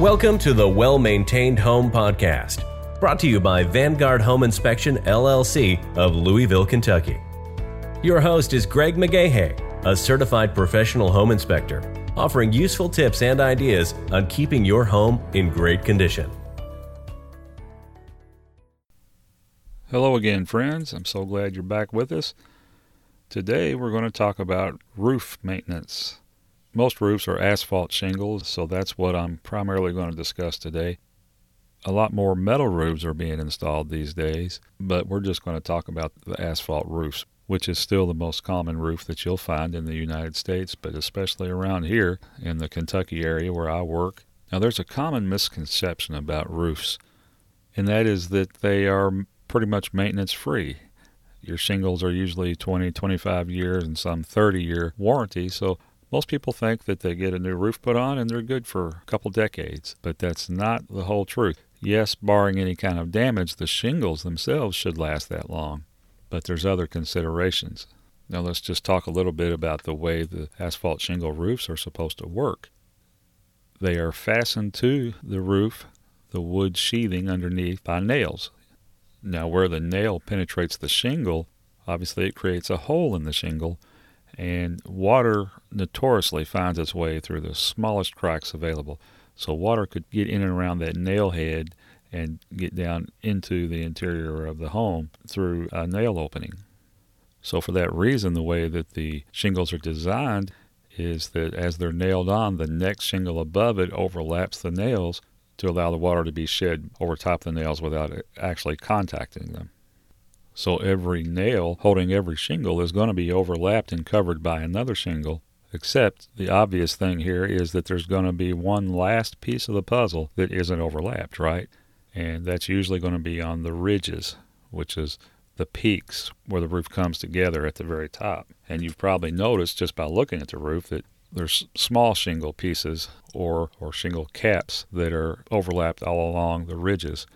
Welcome to the Well Maintained Home Podcast, brought to you by Vanguard Home Inspection LLC of Louisville, Kentucky. Your host is Greg McGahay, a certified professional home inspector, offering useful tips and ideas on keeping your home in great condition. Hello again, friends. I'm so glad you're back with us. Today we're going to talk about roof maintenance. Most roofs are asphalt shingles, so that's what I'm primarily going to discuss today. A lot more metal roofs are being installed these days, but we're just going to talk about the asphalt roofs, which is still the most common roof that you'll find in the United States, but especially around here in the Kentucky area where I work. Now, there's a common misconception about roofs, and that is that they are pretty much maintenance free. Your shingles are usually 20, 25 years and some 30 year warranty, so most people think that they get a new roof put on and they're good for a couple decades, but that's not the whole truth. Yes, barring any kind of damage, the shingles themselves should last that long, but there's other considerations. Now let's just talk a little bit about the way the asphalt shingle roofs are supposed to work. They are fastened to the roof, the wood sheathing underneath, by nails. Now, where the nail penetrates the shingle, obviously it creates a hole in the shingle, and water notoriously finds its way through the smallest cracks available. So water could get in and around that nail head and get down into the interior of the home through a nail opening. So for that reason, the way that the shingles are designed is that as they're nailed on, the next shingle above it overlaps the nails to allow the water to be shed over top of the nails without actually contacting them. So every nail holding every shingle is going to be overlapped and covered by another shingle, except the obvious thing here is that there's going to be one last piece of the puzzle that isn't overlapped, right? And that's usually going to be on the ridges, which is the peaks where the roof comes together at the very top. And you've probably noticed just by looking at the roof that there's small shingle pieces or, or shingle caps that are overlapped all along the ridges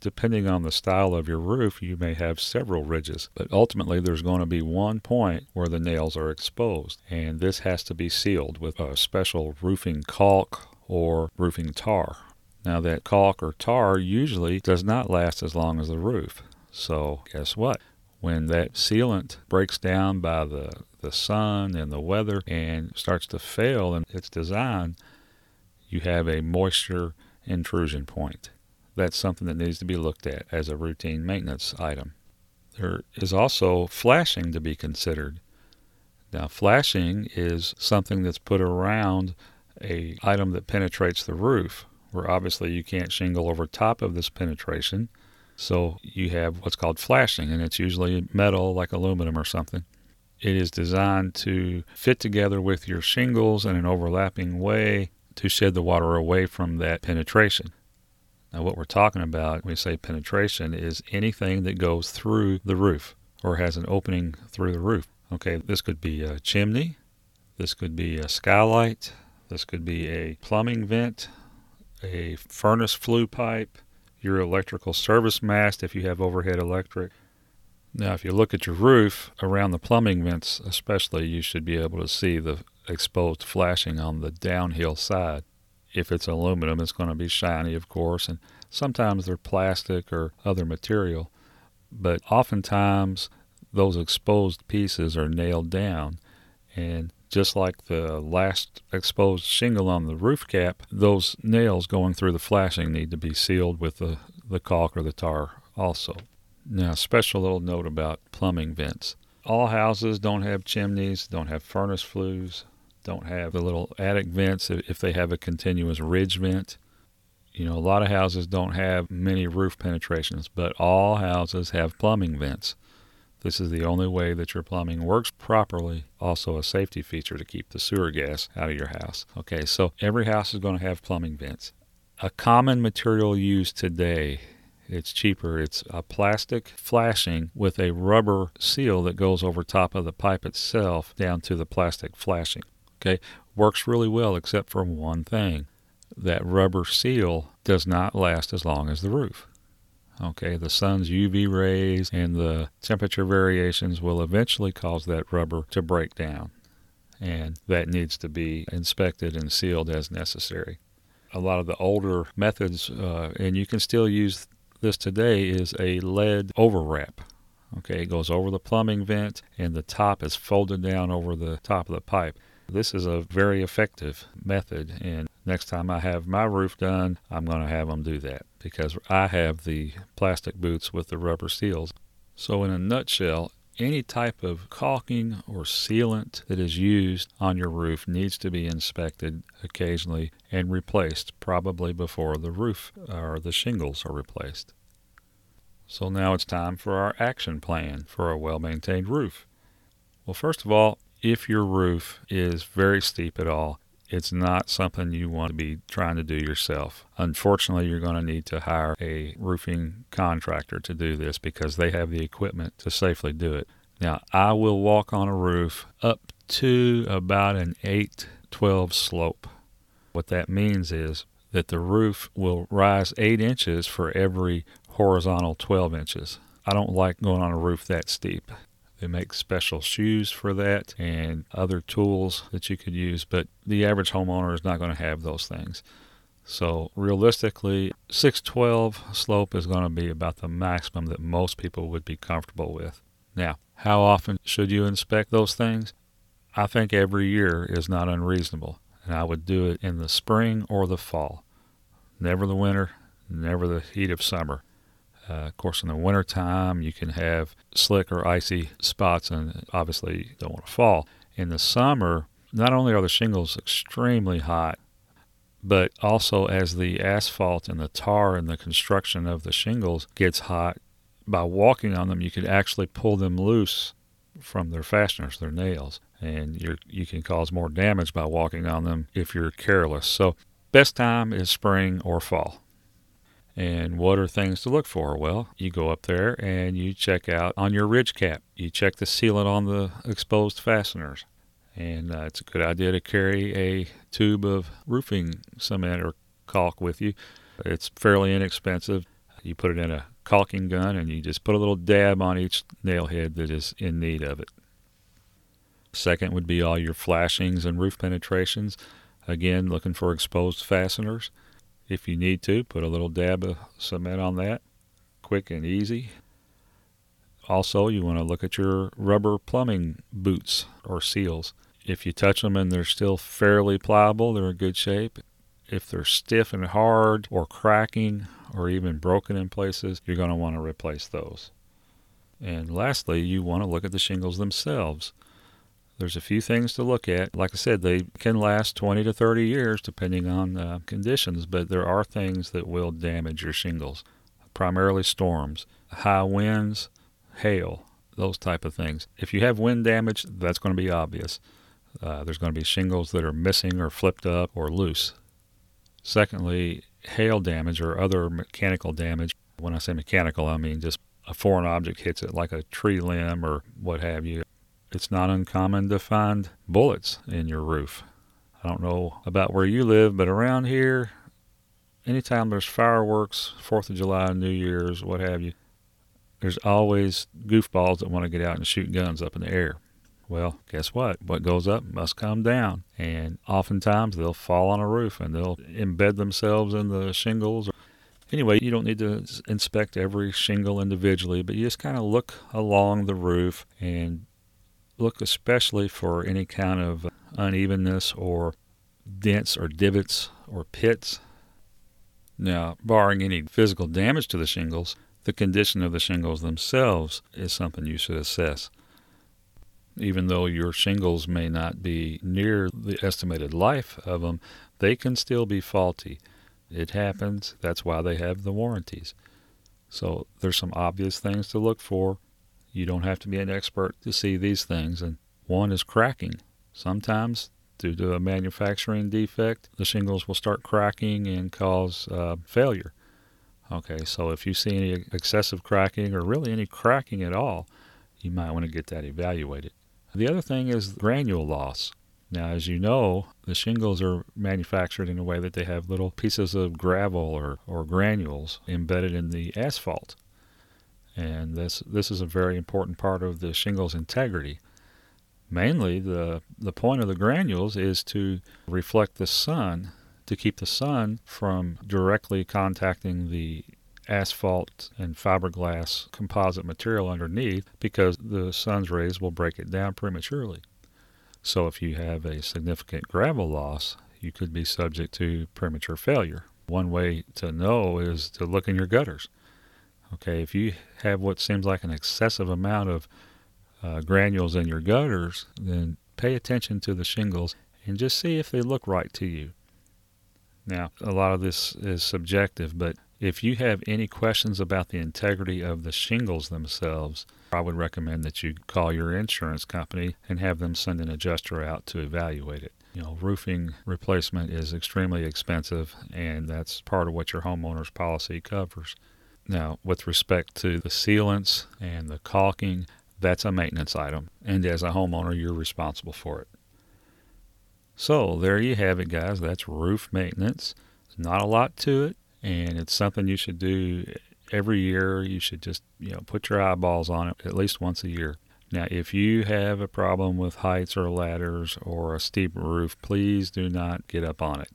depending on the style of your roof, you may have several ridges, but ultimately there's going to be one point where the nails are exposed, and this has to be sealed with a special roofing caulk or roofing tar. Now, that caulk or tar usually does not last as long as the roof. So, guess what? When that sealant breaks down by the, the sun and the weather and starts to fail in its design, you have a moisture intrusion point that's something that needs to be looked at as a routine maintenance item. There is also flashing to be considered. Now, flashing is something that's put around a item that penetrates the roof, where obviously you can't shingle over top of this penetration. So you have what's called flashing, and it's usually metal like aluminum or something. It is designed to fit together with your shingles in an overlapping way to shed the water away from that penetration. Now, what we're talking about when we say penetration is anything that goes through the roof or has an opening through the roof. Okay, this could be a chimney, this could be a skylight, this could be a plumbing vent, a furnace flue pipe, your electrical service mast if you have overhead electric. Now, if you look at your roof around the plumbing vents, especially, you should be able to see the exposed flashing on the downhill side if it's aluminum, it's going to be shiny, of course, and sometimes they're plastic or other material. But oftentimes, those exposed pieces are nailed down. And just like the last exposed shingle on the roof cap, those nails going through the flashing need to be sealed with the, the caulk or the tar also. Now, special little note about plumbing vents. All houses don't have chimneys, don't have furnace flues, don't have the little attic vents if they have a continuous ridge vent. You know, a lot of houses don't have many roof penetrations, but all houses have plumbing vents. This is the only way that your plumbing works properly. Also, a safety feature to keep the sewer gas out of your house. Okay, so every house is going to have plumbing vents. A common material used today it's cheaper. It's a plastic flashing with a rubber seal that goes over top of the pipe itself down to the plastic flashing. Okay, works really well except for one thing. That rubber seal does not last as long as the roof. Okay, the sun's UV rays and the temperature variations will eventually cause that rubber to break down, and that needs to be inspected and sealed as necessary. a lot of the older methods, uh, and you can still use this today, is a lead overwrap. Okay, it goes over the plumbing vent, and the top is folded down over the top of the pipe. This is a very effective method, and next time I have my roof done, I'm going to have them do that because I have the plastic boots with the rubber seals. So, in a nutshell, any type of caulking or sealant that is used on your roof needs to be inspected occasionally and replaced, probably before the roof or the shingles are replaced. So now it's time for our action plan for a well maintained roof. Well, first of all, if your roof is very steep at all, it's not something you want to be trying to do yourself. Unfortunately, you're going to need to hire a roofing contractor to do this because they have the equipment to safely do it. Now, I will walk on a roof up to about an 8 12 slope. What that means is that the roof will rise 8 inches for every horizontal 12 inches. I don't like going on a roof that steep. They make special shoes for that and other tools that you could use, but the average homeowner is not going to have those things. So realistically, 612 slope is going to be about the maximum that most people would be comfortable with. Now, how often should you inspect those things? I think every year is not unreasonable, and I would do it in the spring or the fall. Never the winter, never the heat of summer. Uh, of course, in the wintertime, you can have slick or icy spots, and obviously, don't want to fall. In the summer, not only are the shingles extremely hot, but also as the asphalt and the tar and the construction of the shingles gets hot, by walking on them, you can actually pull them loose from their fasteners, their nails, and you you can cause more damage by walking on them if you're careless. So, best time is spring or fall. And what are things to look for? Well, you go up there and you check out on your ridge cap. You check the sealant on the exposed fasteners. And uh, it's a good idea to carry a tube of roofing cement or caulk with you. It's fairly inexpensive. You put it in a caulking gun and you just put a little dab on each nail head that is in need of it. Second would be all your flashings and roof penetrations. Again, looking for exposed fasteners. If you need to, put a little dab of cement on that, quick and easy. Also, you want to look at your rubber plumbing boots or seals. If you touch them and they're still fairly pliable, they're in good shape. If they're stiff and hard or cracking or even broken in places, you're going to want to replace those. And lastly, you want to look at the shingles themselves. There's a few things to look at. Like I said, they can last 20 to 30 years depending on uh, conditions, but there are things that will damage your shingles, primarily storms, high winds, hail, those type of things. If you have wind damage, that's going to be obvious. Uh, there's going to be shingles that are missing or flipped up or loose. Secondly, hail damage or other mechanical damage. When I say mechanical, I mean just a foreign object hits it like a tree limb or what have you it's not uncommon to find bullets in your roof. I don't know about where you live, but around here, anytime there's fireworks, Fourth of July, New Year's, what have you, there's always goofballs that want to get out and shoot guns up in the air. Well, guess what? What goes up must come down. And oftentimes they'll fall on a roof and they'll embed themselves in the shingles. Anyway, you don't need to inspect every shingle individually, but you just kind of look along the roof and Look especially for any kind of unevenness or dents or divots or pits. Now, barring any physical damage to the shingles, the condition of the shingles themselves is something you should assess. Even though your shingles may not be near the estimated life of them, they can still be faulty. It happens. That's why they have the warranties. So there's some obvious things to look for you don't have to be an expert to see these things. And one is cracking. Sometimes, due to a manufacturing defect, the shingles will start cracking and cause uh, failure. Okay, so if you see any excessive cracking or really any cracking at all, you might want to get that evaluated. The other thing is granule loss. Now, as you know, the shingles are manufactured in a way that they have little pieces of gravel or, or granules embedded in the asphalt. And this, this is a very important part of the shingle's integrity. Mainly, the, the point of the granules is to reflect the sun to keep the sun from directly contacting the asphalt and fiberglass composite material underneath because the sun's rays will break it down prematurely. So if you have a significant gravel loss, you could be subject to premature failure. One way to know is to look in your gutters. Okay, if you have what seems like an excessive amount of uh, granules in your gutters, then pay attention to the shingles and just see if they look right to you. Now, a lot of this is subjective, but if you have any questions about the integrity of the shingles themselves, I would recommend that you call your insurance company and have them send an adjuster out to evaluate it. You know, roofing replacement is extremely expensive, and that's part of what your homeowner's policy covers. Now, with respect to the sealants and the caulking, that's a maintenance item, and as a homeowner, you're responsible for it. So, there you have it, guys. That's roof maintenance. Not a lot to it and it's something you should do every year. You should just you know put your eyeballs on it at least once a year. Now, if you have a problem with heights or ladders or a steep roof, please do not get up on it.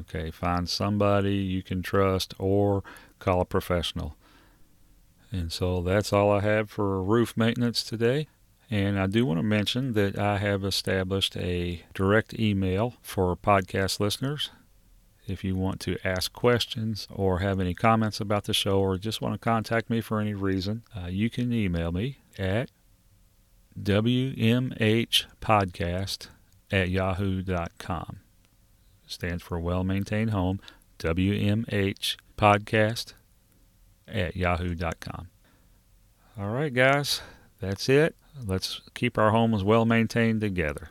Okay, find somebody you can trust or call a professional. And so that's all I have for roof maintenance today. And I do want to mention that I have established a direct email for podcast listeners. If you want to ask questions or have any comments about the show or just want to contact me for any reason, uh, you can email me at wmhpodcast at yahoo.com. Stands for Well Maintained Home, WMH Podcast at yahoo.com. All right, guys, that's it. Let's keep our homes well maintained together.